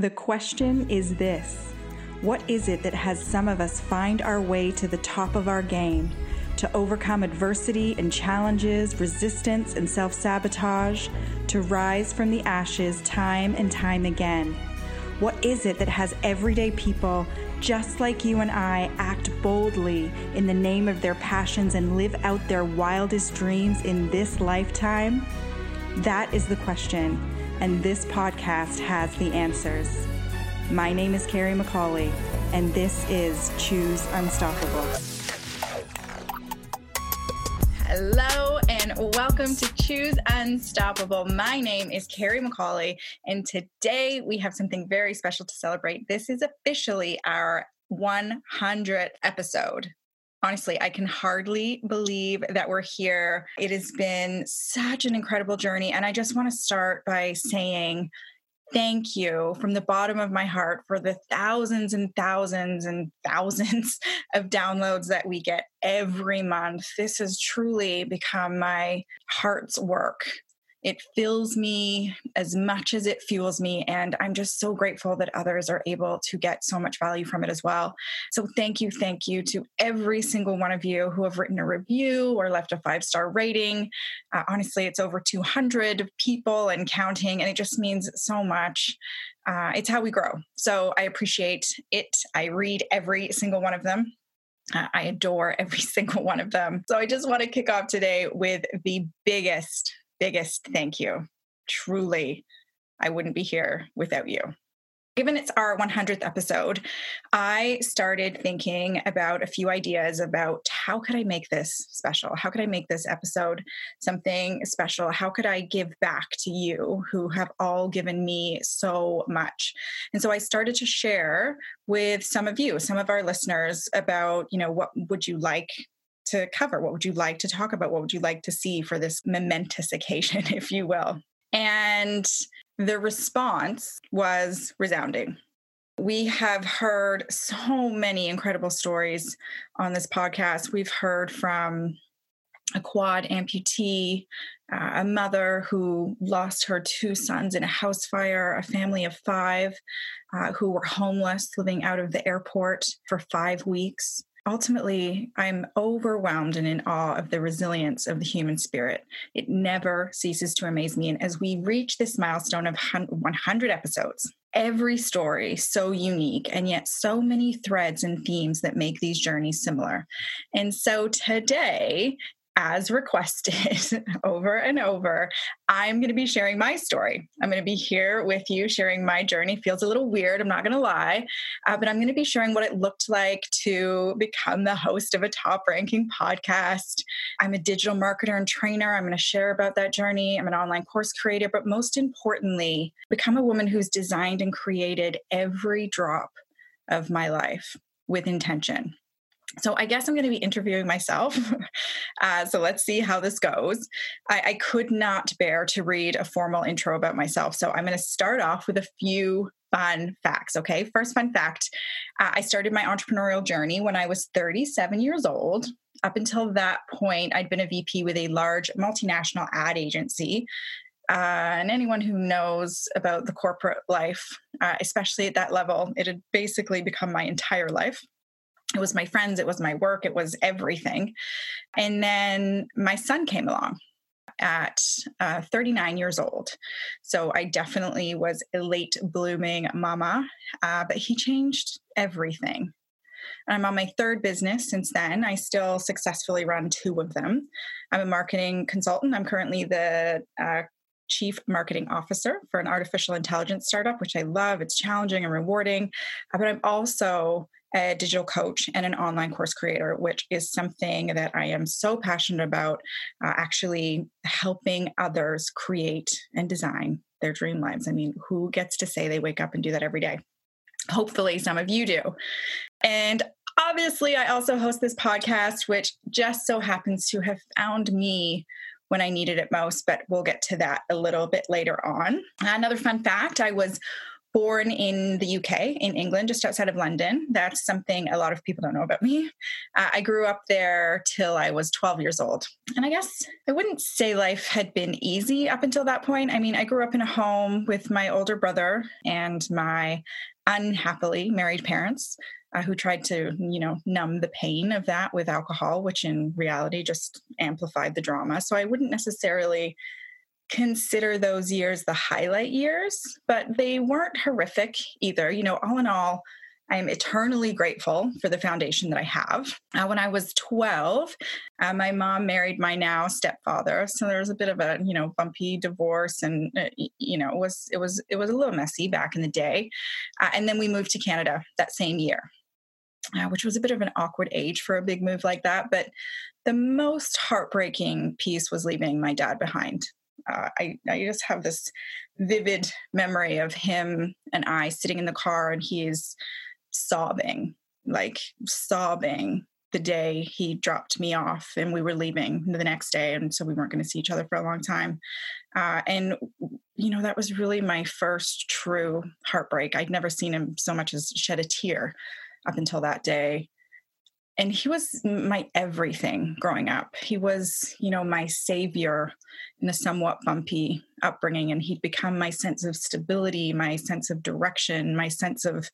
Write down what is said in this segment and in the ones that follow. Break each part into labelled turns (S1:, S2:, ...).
S1: The question is this What is it that has some of us find our way to the top of our game, to overcome adversity and challenges, resistance and self sabotage, to rise from the ashes time and time again? What is it that has everyday people just like you and I act boldly in the name of their passions and live out their wildest dreams in this lifetime? That is the question, and this podcast has the answers. My name is Carrie McCauley, and this is Choose Unstoppable. Hello, and welcome to Choose Unstoppable. My name is Carrie McCauley, and today we have something very special to celebrate. This is officially our 100th episode honestly, I can hardly believe that we're here. It has been such an incredible journey. And I just want to start by saying, Thank you from the bottom of my heart for the thousands and thousands and thousands of downloads that we get every month. This has truly become my heart's work it fills me as much as it fuels me. And I'm just so grateful that others are able to get so much value from it as well. So thank you, thank you to every single one of you who have written a review or left a five star rating. Uh, honestly, it's over 200 people and counting, and it just means so much. Uh, it's how we grow. So I appreciate it. I read every single one of them. Uh, I adore every single one of them. So I just want to kick off today with the biggest biggest thank you. Truly, I wouldn't be here without you. Given it's our 100th episode, I started thinking about a few ideas about how could I make this special? How could I make this episode something special? How could I give back to you who have all given me so much? And so I started to share with some of you, some of our listeners about, you know, what would you like to cover? What would you like to talk about? What would you like to see for this momentous occasion, if you will? And the response was resounding. We have heard so many incredible stories on this podcast. We've heard from a quad amputee, uh, a mother who lost her two sons in a house fire, a family of five uh, who were homeless, living out of the airport for five weeks ultimately, I'm overwhelmed and in awe of the resilience of the human spirit. It never ceases to amaze me. And as we reach this milestone of 100 episodes, every story so unique and yet so many threads and themes that make these journeys similar. And so today as requested over and over, I'm going to be sharing my story. I'm going to be here with you sharing my journey. Feels a little weird, I'm not going to lie, uh, but I'm going to be sharing what it looked like to become the host of a top ranking podcast. I'm a digital marketer and trainer. I'm going to share about that journey. I'm an online course creator, but most importantly, become a woman who's designed and created every drop of my life with intention. So I guess I'm going to be interviewing myself. uh, so let's see how this goes. I, I could not bear to read a formal intro about myself. So I'm going to start off with a few fun facts. Okay. First fun fact uh, I started my entrepreneurial journey when I was 37 years old. Up until that point, I'd been a VP with a large multinational ad agency. Uh, and anyone who knows about the corporate life, uh, especially at that level, it had basically become my entire life it was my friends, it was my work, it was everything. And then my son came along at uh, 39 years old. So I definitely was a late blooming mama, uh, but he changed everything. I'm on my third business since then. I still successfully run two of them. I'm a marketing consultant. I'm currently the uh, chief marketing officer for an artificial intelligence startup, which I love. It's challenging and rewarding. Uh, but I'm also a digital coach and an online course creator, which is something that I am so passionate about uh, actually helping others create and design their dream lives. I mean, who gets to say they wake up and do that every day? Hopefully, some of you do. And obviously, I also host this podcast, which just so happens to have found me when I needed it most, but we'll get to that a little bit later on. Another fun fact I was born in the UK, in England, just outside of London. That's something a lot of people don't know about me. Uh, I grew up there till I was 12 years old. And I guess I wouldn't say life had been easy up until that point. I mean, I grew up in a home with my older brother and my unhappily married parents. Uh, who tried to, you know, numb the pain of that with alcohol, which in reality just amplified the drama. So I wouldn't necessarily consider those years the highlight years, but they weren't horrific either. You know, all in all, I'm eternally grateful for the foundation that I have. Uh, when I was 12, uh, my mom married my now stepfather, so there was a bit of a you know bumpy divorce, and uh, you know it was it was it was a little messy back in the day. Uh, and then we moved to Canada that same year. Uh, which was a bit of an awkward age for a big move like that. But the most heartbreaking piece was leaving my dad behind uh, I, I just have this vivid memory of him and I sitting in the car and he is sobbing, like sobbing the day he dropped me off and we were leaving the next day. And so we weren't going to see each other for a long time. Uh, and, you know, that was really my first true heartbreak. I'd never seen him so much as shed a tear up until that day and he was my everything growing up. He was, you know, my savior in a somewhat bumpy upbringing, and he'd become my sense of stability, my sense of direction, my sense of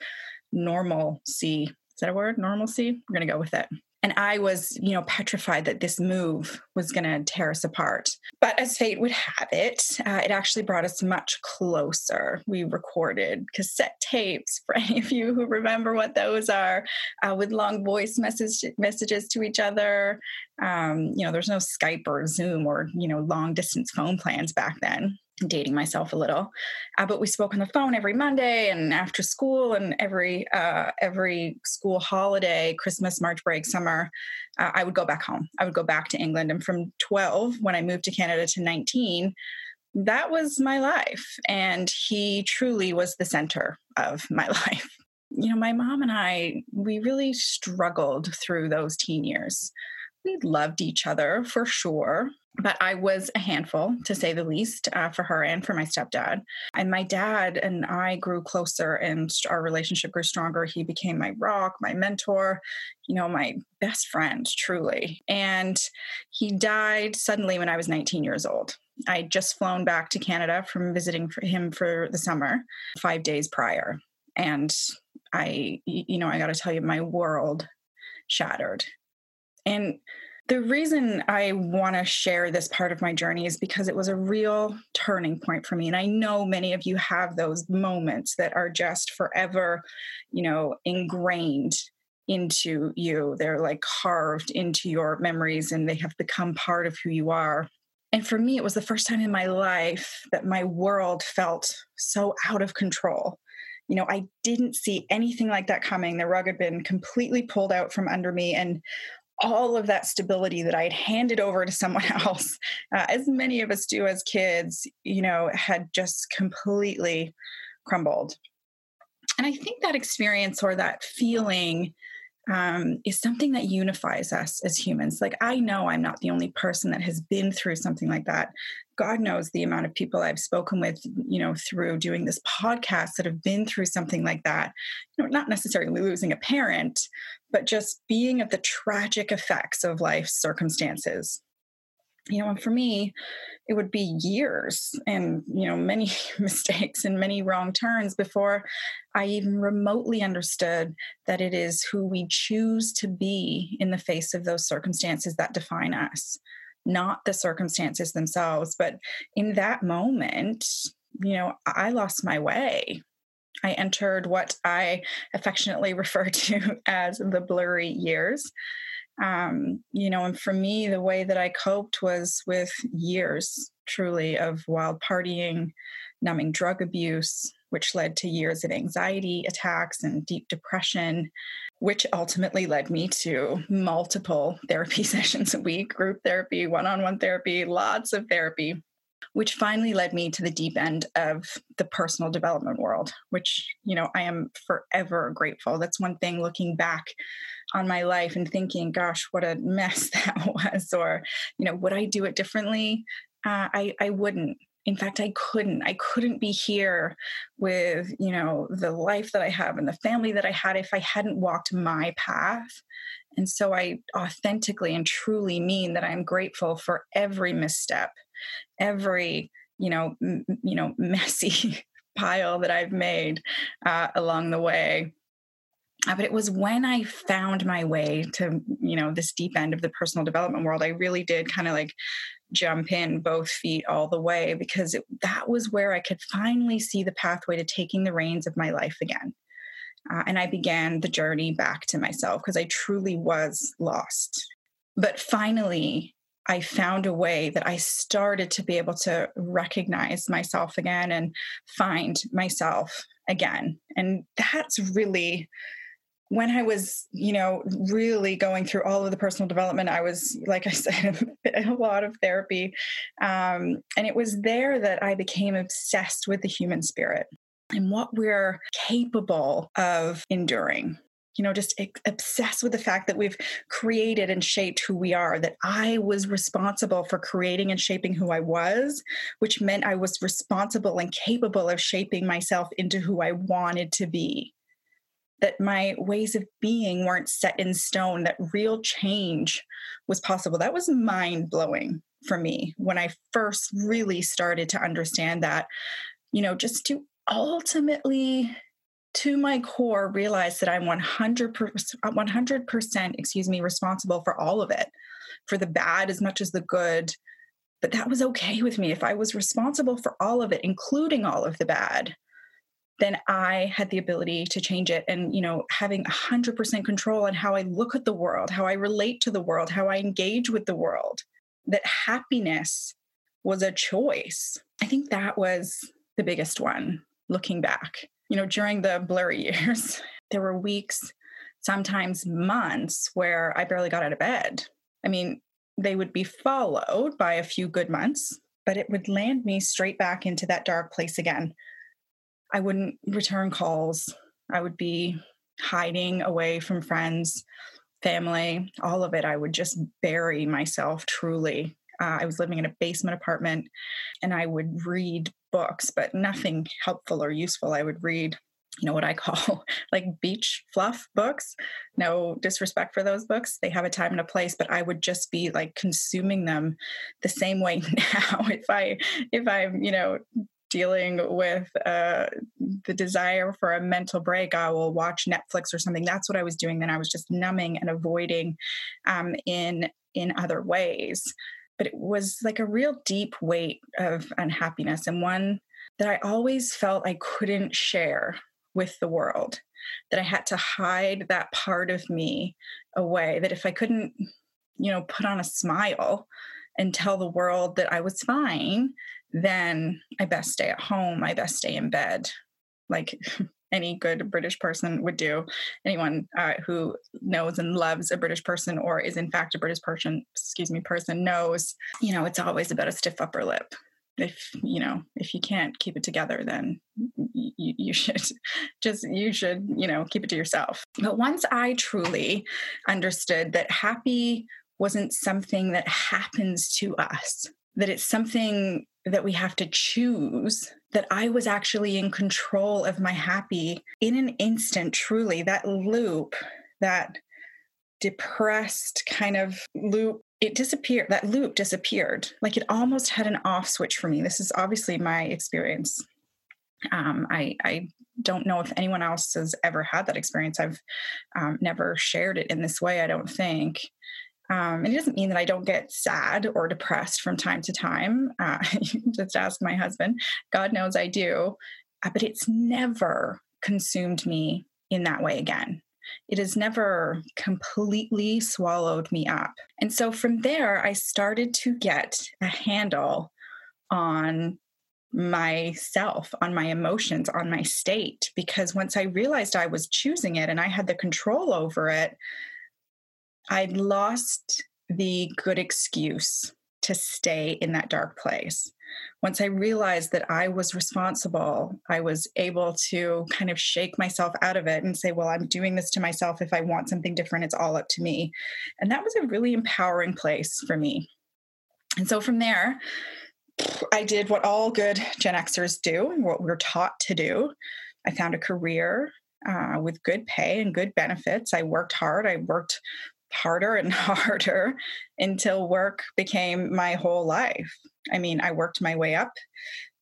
S1: normalcy. Is that a word? Normalcy? We're going to go with it and I was, you know, petrified that this move was going to tear us apart. But as fate would have it, uh, it actually brought us much closer. We recorded cassette tapes for any of you who remember what those are, uh, with long voice message messages to each other. Um, you know, there's no Skype or Zoom or you know long distance phone plans back then dating myself a little. Uh, but we spoke on the phone every monday and after school and every uh, every school holiday christmas march break summer uh, i would go back home. I would go back to england. And from 12 when i moved to canada to 19 that was my life. And he truly was the center of my life. You know my mom and i we really struggled through those teen years we loved each other for sure but I was a handful, to say the least, uh, for her and for my stepdad. And my dad and I grew closer, and our relationship grew stronger. He became my rock, my mentor, you know, my best friend, truly. And he died suddenly when I was 19 years old. I would just flown back to Canada from visiting for him for the summer, five days prior. And I, you know, I got to tell you, my world shattered. And the reason I want to share this part of my journey is because it was a real turning point for me. And I know many of you have those moments that are just forever, you know, ingrained into you. They're like carved into your memories and they have become part of who you are. And for me, it was the first time in my life that my world felt so out of control. You know, I didn't see anything like that coming. The rug had been completely pulled out from under me. And all of that stability that I had handed over to someone else, uh, as many of us do as kids, you know, had just completely crumbled. And I think that experience or that feeling um, is something that unifies us as humans. Like, I know I'm not the only person that has been through something like that. God knows the amount of people I've spoken with, you know, through doing this podcast that have been through something like that. You know, not necessarily losing a parent, but just being of the tragic effects of life's circumstances. You know and for me it would be years and you know many mistakes and many wrong turns before i even remotely understood that it is who we choose to be in the face of those circumstances that define us not the circumstances themselves. But in that moment you know i lost my way I entered what I affectionately refer to as the blurry years. Um, you know, and for me, the way that I coped was with years truly of wild partying, numbing drug abuse, which led to years of anxiety attacks and deep depression, which ultimately led me to multiple therapy sessions a week, group therapy, one on one therapy, lots of therapy which finally led me to the deep end of the personal development world, which, you know, I am forever grateful. That's one thing looking back on my life and thinking, gosh, what a mess that was, or, you know, would I do it differently? Uh, I, I wouldn't. In fact i couldn't. I couldn't be here with you know the life that i have and the family that i had if i hadn't walked my path. And so i authentically and truly mean that i'm grateful for every misstep every you know m- you know messy pile that i've made uh, along the way but it was when I found my way to, you know, this deep end of the personal development world, I really did kind of like jump in both feet all the way because it, that was where I could finally see the pathway to taking the reins of my life again. Uh, and I began the journey back to myself because I truly was lost. But finally, I found a way that I started to be able to recognize myself again and find myself again. And that's really when I was, you know, really going through all of the personal development, I was, like I said, a lot of therapy. Um, and it was there that I became obsessed with the human spirit and what we're capable of enduring. You know, just obsessed with the fact that we've created and shaped who we are, that I was responsible for creating and shaping who I was, which meant I was responsible and capable of shaping myself into who I wanted to be that my ways of being weren't set in stone, that real change was possible. That was mind blowing for me when I first really started to understand that, you know, just to ultimately to my core realize that I'm 100%, 100% excuse me responsible for all of it for the bad as much as the good but that was okay with me if I was responsible for all of it including all of the bad then I had the ability to change it. And, you know, having 100% control on how I look at the world, how I relate to the world, how I engage with the world, that happiness was a choice. I think that was the biggest one looking back. You know, during the blurry years, there were weeks, sometimes months, where I barely got out of bed. I mean, they would be followed by a few good months, but it would land me straight back into that dark place again I wouldn't return calls. I would be hiding away from friends, family, all of it. I would just bury myself truly. Uh, I was living in a basement apartment and I would read books, but nothing helpful or useful. I would read, you know, what I call like beach fluff books. No disrespect for those books. They have a time and a place, but I would just be like consuming them the same way now. If I, if I'm, you know, dealing with uh, the desire for a mental break, I will watch Netflix or something. That's what I was doing then. I was just numbing and avoiding um, in in other ways. But it was like a real deep weight of unhappiness and one that I always felt I couldn't share with the world. That I had to hide that part of me away. That if I couldn't, you know, put on a smile and tell the world that I was fine, then I best stay at home. I best stay in bed, like any good British person would do. Anyone uh, who knows and loves a British person or is in fact a British person, excuse me, person knows, you know, it's always about a stiff upper lip. If you know, if you can't keep it together, then you, you should just you should you know keep it to yourself. But once I truly understood that happy wasn't something that happens to us, that it's something that we have to choose that I was actually in control of my happy in an instant, truly. That loop, that depressed kind of loop, it disappeared. That loop disappeared. Like it almost had an off switch for me. This is obviously my experience. Um, I, I don't know if anyone else has ever had that experience. I've um, never shared it in this way, I don't think. Um, and it doesn't mean that I don't get sad or depressed from time to time. Uh, just ask my husband. God knows I do. Uh, but it's never consumed me in that way again. It has never completely swallowed me up. And so from there, I started to get a handle on myself, on my emotions, on my state. Because once I realized I was choosing it and I had the control over it, I'd lost the good excuse to stay in that dark place. Once I realized that I was responsible, I was able to kind of shake myself out of it and say, well, I'm doing this to myself. If I want something different, it's all up to me. And that was a really empowering place for me. And so from there, I did what all good Gen Xers do and what we're taught to do. I found a career uh, with good pay and good benefits. I worked hard. I worked harder and harder until work became my whole life. I mean, I worked my way up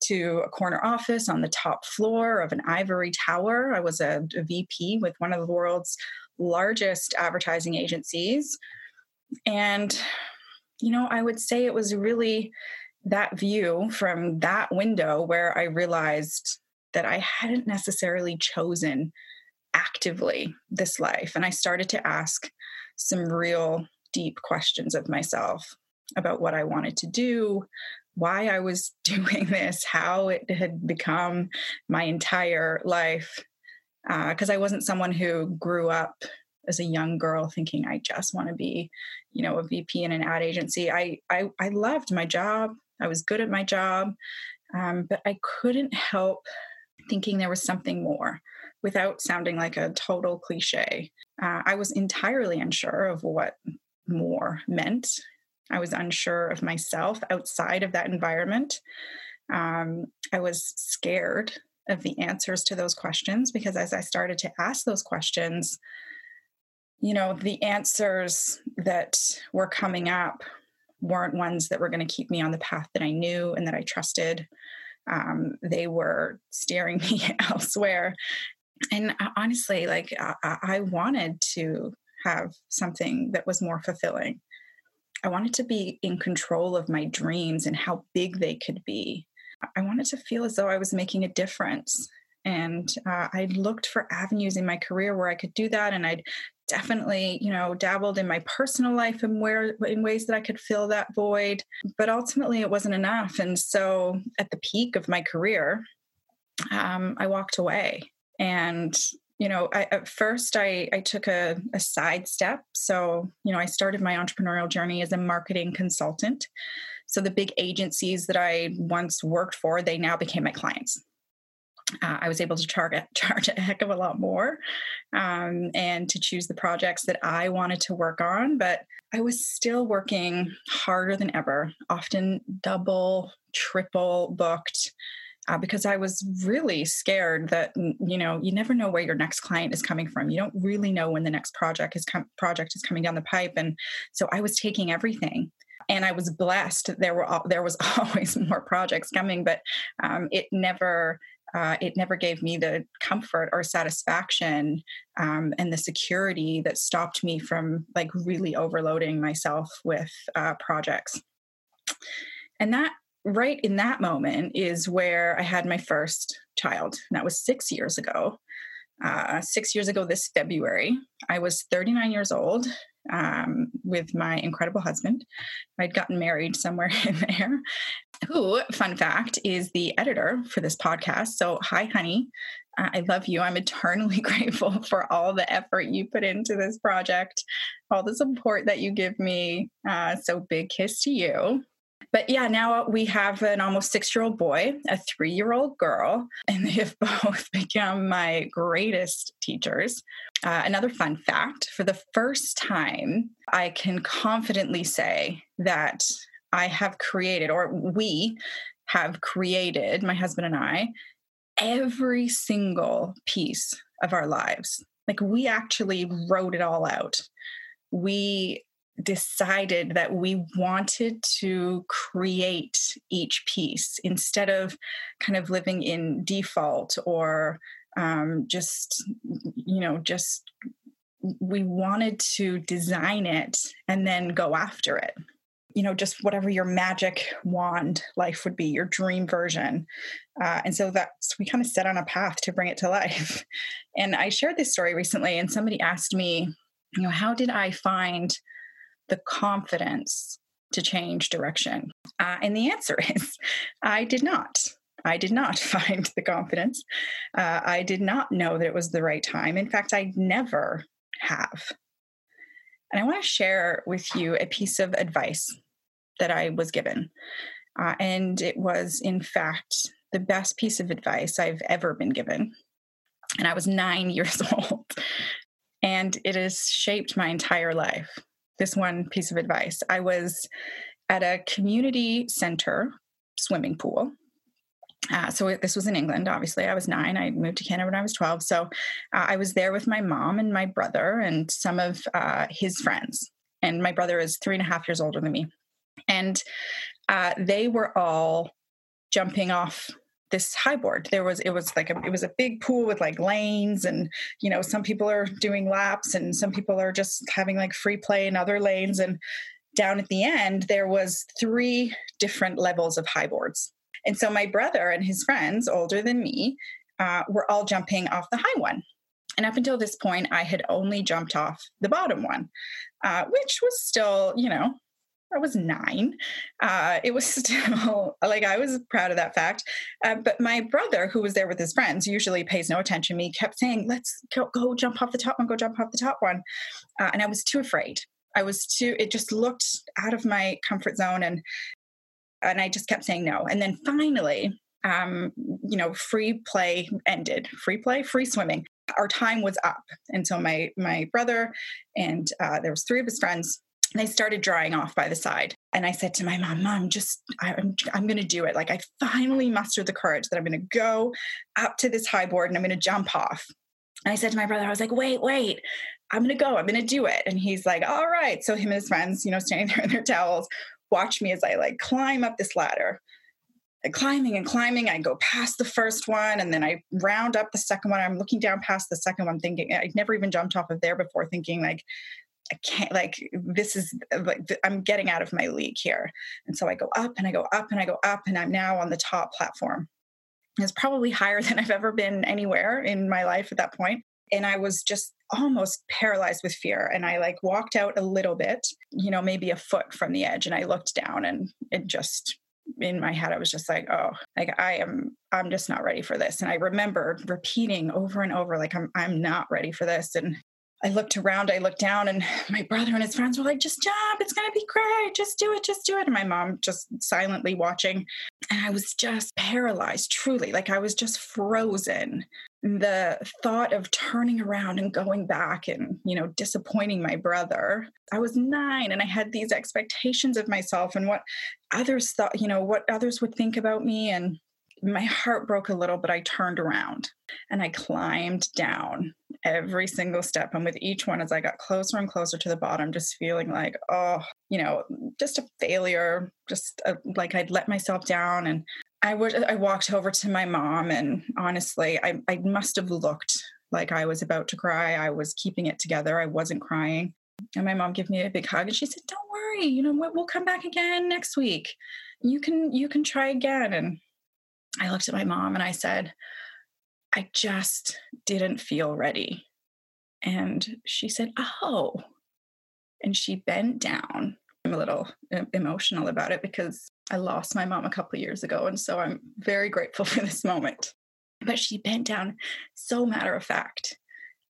S1: to a corner office on the top floor of an ivory tower. I was a, a VP with one of the world's largest advertising agencies. And, you know, I would say it was really that view from that window where I realized that I hadn't necessarily chosen actively this life. And I started to ask some real deep questions of myself about what I wanted to do, why I was doing this, how it had become my entire life. Because uh, I wasn't someone who grew up as a young girl thinking I just want to be, you know, a VP in an ad agency. I I, I loved my job. I was good at my job, um, but I couldn't help thinking there was something more without sounding like a total cliche. Uh, I was entirely unsure of what more meant. I was unsure of myself outside of that environment. Um, I was scared of the answers to those questions because as I started to ask those questions, you know, the answers that were coming up weren't ones that were going to keep me on the path that I knew and that I trusted. Um, they were steering me elsewhere and honestly like I, I wanted to have something that was more fulfilling. I wanted to be in control of my dreams and how big they could be. I wanted to feel as though i was making a difference. And uh, i looked for avenues in my career where i could do that and i'd definitely you know dabbled in my personal life in where in ways that i could fill that void. But ultimately it wasn't enough. And so at the peak of my career um, i walked away and you know I, at first i, I took a, a side step. So you know i started my entrepreneurial journey as a marketing consultant. So the big agencies that i once worked for they now became my clients. Uh, I was able to target charge a heck of a lot more um, and to choose the projects that I wanted to work on. But I was still working harder than ever, often double, triple booked uh, because I was really scared that you know you never know where your next client is coming from. You don't really know when the next project is com- project is coming down the pipe, and so I was taking everything. And I was blessed. There were there was always more projects coming, but um, it never uh, it never gave me the comfort or satisfaction um, and the security that stopped me from like really overloading myself with uh, projects and that right in that moment is where I had my first child. And that was six years ago. Uh, six years ago this February, I was 39 years old um, with my incredible husband. I'd gotten married somewhere in there. Who, fun fact, is the editor for this podcast. So, hi, honey. Uh, I love you. I'm eternally grateful for all the effort you put into this project, all the support that you give me. Uh, so, big kiss to you but yeah, now we have an almost six year old boy, a three year old girl, and they have both become my greatest teachers. Uh, another fun fact for the first time, I can confidently say that I have created, or we have created, my husband and I, every single piece of our lives. Like we actually wrote it all out. We decided that we wanted to create each piece instead of kind of living in default or um, just you know just we wanted to design it and then go after it. You know just whatever your magic wand life would be your dream version. Uh, and so that's we kind of set on a path to bring it to life. And i shared this story recently and somebody asked me you know how did i find the confidence to change direction? Uh, and the answer is I did not. I did not find the confidence. Uh, I did not know that it was the right time. In fact, I never have. And I want to share with you a piece of advice that I was given. Uh, and it was, in fact, the best piece of advice I've ever been given. And I was nine years old. And it has shaped my entire life this one piece of advice. I was at a community center swimming pool. Uh, so this was in England, obviously. I was nine. I moved to Canada when I was 12. So uh, I was there with my mom and my brother and some of uh, his friends. And my brother is three and a half years older than me. And uh, they were all jumping off this high board. There was it was like a, it was a big pool with like lanes and you know some people are doing laps and some people are just having like free play in other lanes. And down at the end there was three different levels of high boards. And so my brother and his friends older than me uh, were all jumping off the high one. And up until this point i had only jumped off the bottom one uh, which was still you know I was nine. Uh, it was still like I was proud of that fact. Uh, but my brother, who was there with his friends, usually pays no attention to me, kept saying, Let's go, go jump off the top one, go jump off the top one. Uh, and I was too afraid. I was too, it just looked out of my comfort zone. And, and I just kept saying no. And then finally, um, you know, free play ended. Free play, free swimming. Our time was up. And so my my brother and uh, there was three of his friends they started drying off by the side. And I said to my mom, Mom, just, I'm, I'm going to do it. Like, I finally mustered the courage that I'm going to go up to this high board and I'm going to jump off. And I said to my brother, I was like, wait, wait, I'm going to go. I'm going to do it. And he's like, all right. So him and his friends, you know, standing there in their towels, watch me as I like climb up this ladder. And climbing and climbing, I go past the first one and then I round up the second one. I'm looking down past the second one, thinking I'd never even jumped off of there before, thinking like, I can't like this is uh, like I'm getting out of my league here. And so I go up and I go up and I go up and I'm now on the top platform. It's probably higher than I've ever been anywhere in my life at that point. And I was just almost paralyzed with fear. And I like walked out a little bit, you know, maybe a foot from the edge. And I looked down and it just in my head, I was just like, oh, like I am, I'm just not ready for this. And I remember repeating over and over, like, I'm, I'm not ready for this. And I looked around, I looked down, and my brother and his friends were like, just jump, it's gonna be great, just do it, just do it. And my mom just silently watching. And I was just paralyzed, truly, like I was just frozen. The thought of turning around and going back and, you know, disappointing my brother. I was nine and I had these expectations of myself and what others thought, you know, what others would think about me. And my heart broke a little, but I turned around and I climbed down every single step. And with each one, as I got closer and closer to the bottom, just feeling like, oh, you know, just a failure, just a, like I'd let myself down. And I would, I walked over to my mom, and honestly, I, I must have looked like I was about to cry. I was keeping it together. I wasn't crying. And my mom gave me a big hug, and she said, "Don't worry, you know, we'll come back again next week. You can, you can try again." And I looked at my mom and I said, I just didn't feel ready. And she said, Oh. And she bent down. I'm a little uh, emotional about it because I lost my mom a couple years ago. And so I'm very grateful for this moment. But she bent down so matter of fact.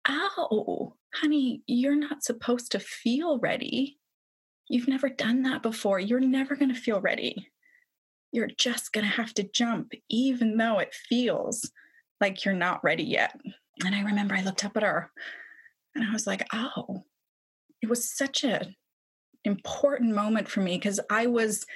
S1: Oh, honey, you're not supposed to feel ready. You've never done that before. You're never going to feel ready you're just going to have to jump, even though it feels like you're not ready yet. And I remember I looked up at her and I was like, oh, it was such an important moment for me because I was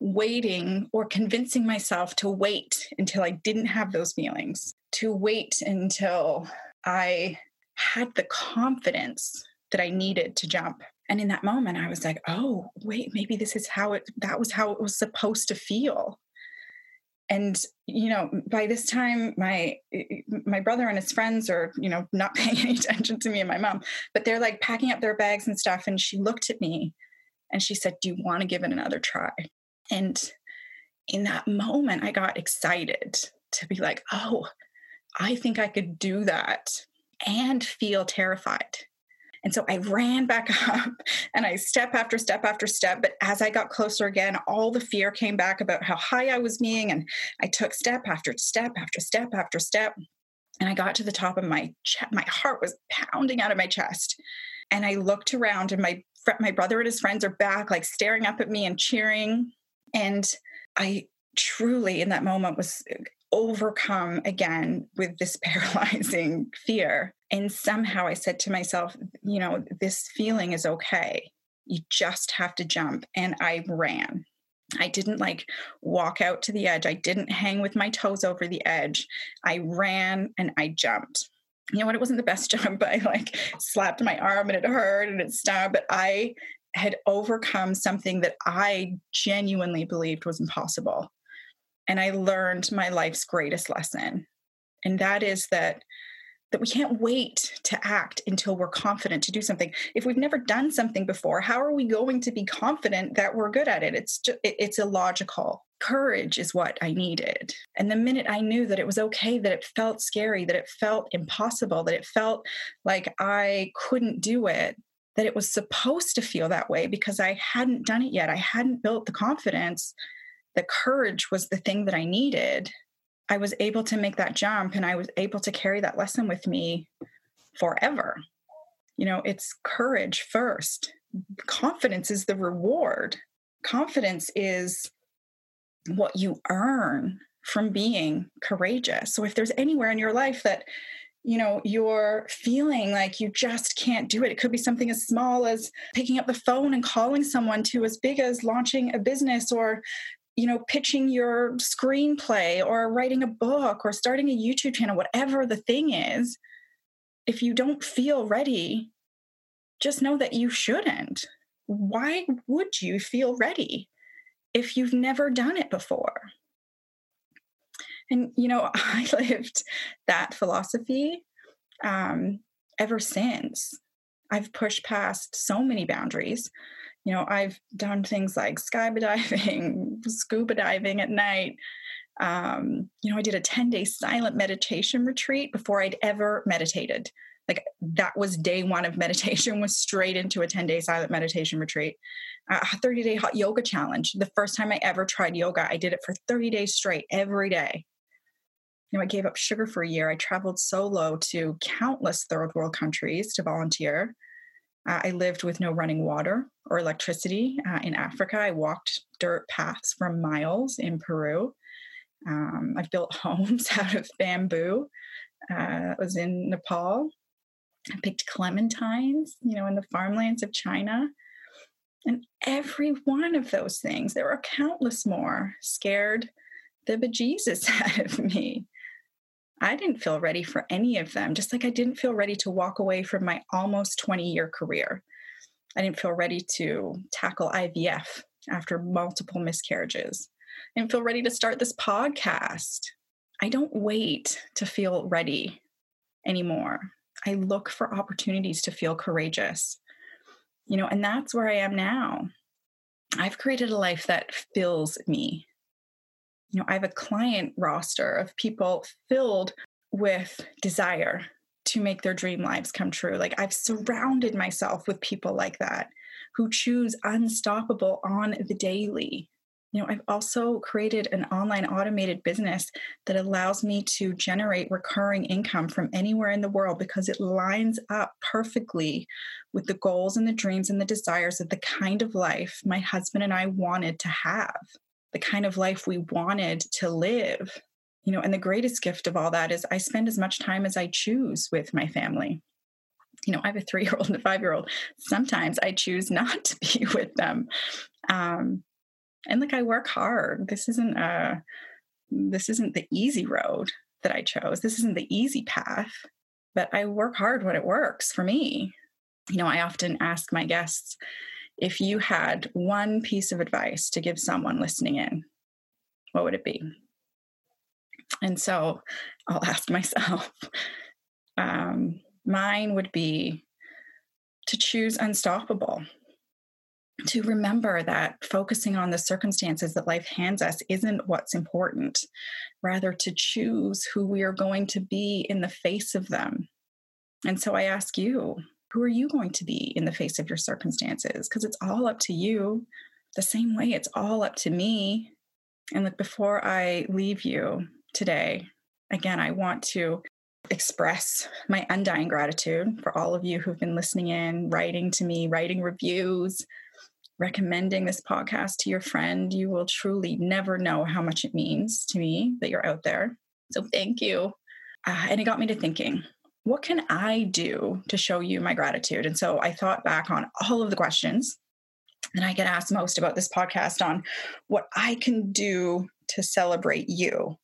S1: waiting or convincing myself to wait until I didn't have those feelings, to wait until I had the confidence that I needed to jump. And in that moment i was like oh wait maybe this is how it that was how it was supposed to feel and you know by this time my my brother and his friends are you know not paying any attention to me and my mom but they're like packing up their bags and stuff and she looked at me and she said do you want to give it another try? And in that moment i got excited to be like oh i think i could do that and feel terrified and so I ran back up and I step after step after step. But as I got closer again, all the fear came back about how high I was being. And I took step after step after step after step. And I got to the top of my chest. My heart was pounding out of my chest. And I looked around and my my brother and his friends are back, like staring up at me and cheering. And I truly, in that moment, was overcome again with this paralyzing fear. And somehow I said to myself, you know, this feeling is okay. You just have to jump. And I ran. I didn't like walk out to the edge. I didn't hang with my toes over the edge. I ran and I jumped. You know what? It wasn't the best jump. But I like slapped my arm and it hurt and it stung, but I had overcome something that I genuinely believed was impossible. And I learned my life's greatest lesson. And that is that that we can't wait to act until we're confident to do something. If we've never done something before, how are we going to be confident that we're good at it? It's just, it's illogical. Courage is what I needed. And the minute I knew that it was okay, that it felt scary, that it felt impossible, that it felt like I couldn't do it, that it was supposed to feel that way because I hadn't done it yet. I hadn't built the confidence. The courage was the thing that I needed I was able to make that jump and I was able to carry that lesson with me forever. You know, it's courage first. Confidence is the reward. Confidence is what you earn from being courageous. So if there's anywhere in your life that you know you're feeling like you just can't do it it could be something as small as picking up the phone and calling someone to as big as launching a business or you know, pitching your screenplay or writing a book or starting a YouTube channel, whatever the thing is, if you don't feel ready, just know that you shouldn't. Why would you feel ready if you've never done it before? And, you know, I lived that philosophy um, ever since. I've pushed past so many boundaries you know, I've done things like skydiving, scuba diving at night. Um, you know, I did a 10 day silent meditation retreat before I'd ever meditated. Like that was day one of meditation was straight into a 10 day silent meditation retreat. A 30 day hot yoga challenge. The first time I ever tried yoga, I did it for 30 days straight every day. You know, I gave up sugar for a year. I traveled solo to countless third world countries to volunteer. Uh, I lived with no running water or electricity uh, in Africa. I walked dirt paths for miles in Peru. Um, I've built homes out of bamboo. Uh, I was in Nepal. I picked clementines, you know, in the farmlands of China. And every one of those things, there are countless more, scared the bejesus out of me. I didn't feel ready for any of them, just like I didn't feel ready to walk away from my almost 20 year career. I didn't feel ready to tackle IVF after multiple miscarriages. I didn't feel ready to start this podcast. I don't wait to feel ready anymore. I look for opportunities to feel courageous. You know, and that's where I am now. I've created a life that fills me you know, I have a client roster of people filled with desire to make their dream lives come true. Like I've surrounded myself with people like that who choose unstoppable on the daily. You know, I've also created an online automated business that allows me to generate recurring income from anywhere in the world because it lines up perfectly with the goals and the dreams and the desires of the kind of life my husband and I wanted to have the kind of life we wanted to live. You know, and the greatest gift of all that is I spend as much time as I choose with my family. You know, I have a three year old and a five year old. Sometimes I choose not to be with them. Um, and like I work hard. This isn't a this isn't the easy road that I chose. This isn't the easy path, but I work hard when it works for me. You know, I often ask my guests, if you had one piece of advice to give someone listening in, what would it be? And so I'll ask myself. Um, mine would be to choose unstoppable, to remember that focusing on the circumstances that life hands us isn't what's important, rather, to choose who we are going to be in the face of them. And so I ask you, who are you going to be in the face of your circumstances? Because it's all up to you. The same way it's all up to me. And like before I leave you today, again, I want to express my undying gratitude for all of you who've been listening in, writing to me, writing reviews, recommending this podcast to your friend. You will truly never know how much it means to me that you're out there. So thank you. Uh, and it got me to thinking what can I do to show you my gratitude? And so I thought back on all of the questions and I get asked most about this podcast on what I can do to celebrate you.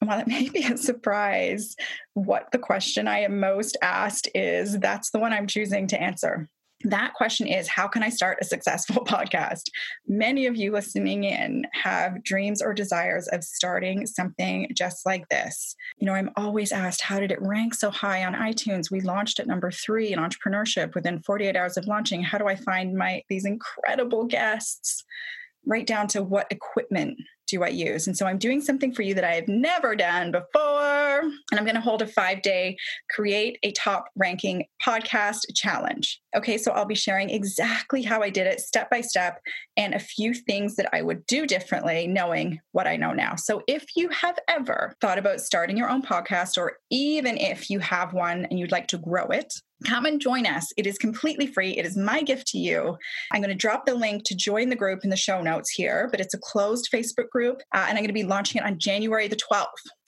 S1: While it may be a surprise, what the question I am most asked is that's the one I'm choosing to answer that question is how can I start a successful podcast? Many of you listening in have dreams or desires of starting something just like this. You know, I'm always asked, how did it rank so high on iTunes? We launched at number three in entrepreneurship within 48 hours of launching. How do I find my these incredible guests? Right down to what equipment do I use? And so I'm doing something for you that I have never done before. And I'm going to hold a five day create a top ranking podcast challenge. Okay, so I'll be sharing exactly how I did it step by step and a few things that I would do differently, knowing what I know now. So if you have ever thought about starting your own podcast, or even if you have one and you'd like to grow it, come and join us. It is completely free. It is my gift to you. I'm going to drop the link to join the group in the show notes here, but it's a closed Facebook group, uh, and I'm going to be launching it on January the 12th.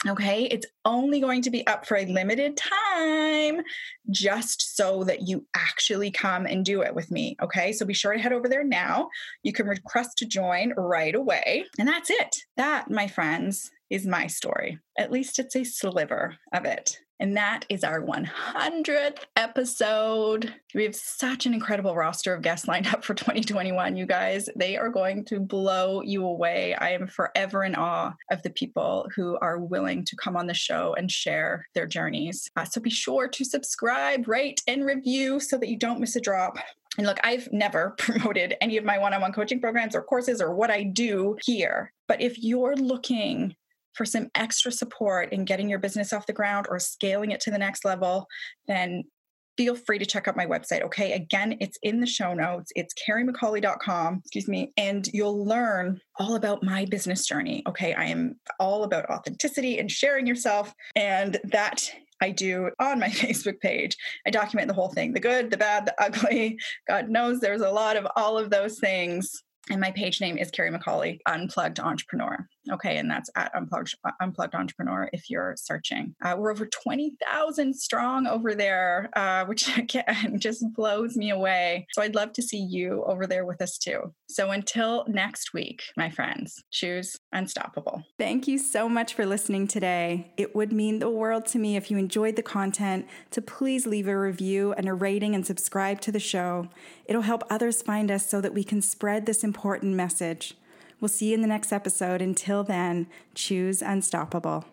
S1: Okay, it's only going to be up for a limited time just so that you actually come and do it with me. Okay, so be sure to head over there now. You can request to join right away. And that's it. That, my friends, is my story. At least it's a sliver of it. And that is our 100th episode. We have such an incredible roster of guests lined up for 2021, you guys. They are going to blow you away. I am forever in awe of the people who are willing to come on the show and share their journeys. Uh, so be sure to subscribe, rate, and review so that you don't miss a drop. And look, I've never promoted any of my one on one coaching programs or courses or what I do here. But if you're looking for some extra support in getting your business off the ground or scaling it to the next level, then feel free to check out my website. Okay. Again, it's in the show notes. It's carriemccauley.com, excuse me, and you'll learn all about my business journey. Okay. I am all about authenticity and sharing yourself. And that I do on my Facebook page. I document the whole thing the good, the bad, the ugly. God knows there's a lot of all of those things. And my page name is Carrie McCauley, Unplugged Entrepreneur. Okay, and that's at Unplugged, Unplugged Entrepreneur if you're searching. Uh, we're over 20,000 strong over there, uh, which again just blows me away. So I'd love to see you over there with us too. So until next week, my friends, choose Unstoppable. Thank you so much for listening today. It would mean the world to me if you enjoyed the content to please leave a review and a rating and subscribe to the show. It'll help others find us so that we can spread this important message. We'll see you in the next episode. Until then, choose unstoppable.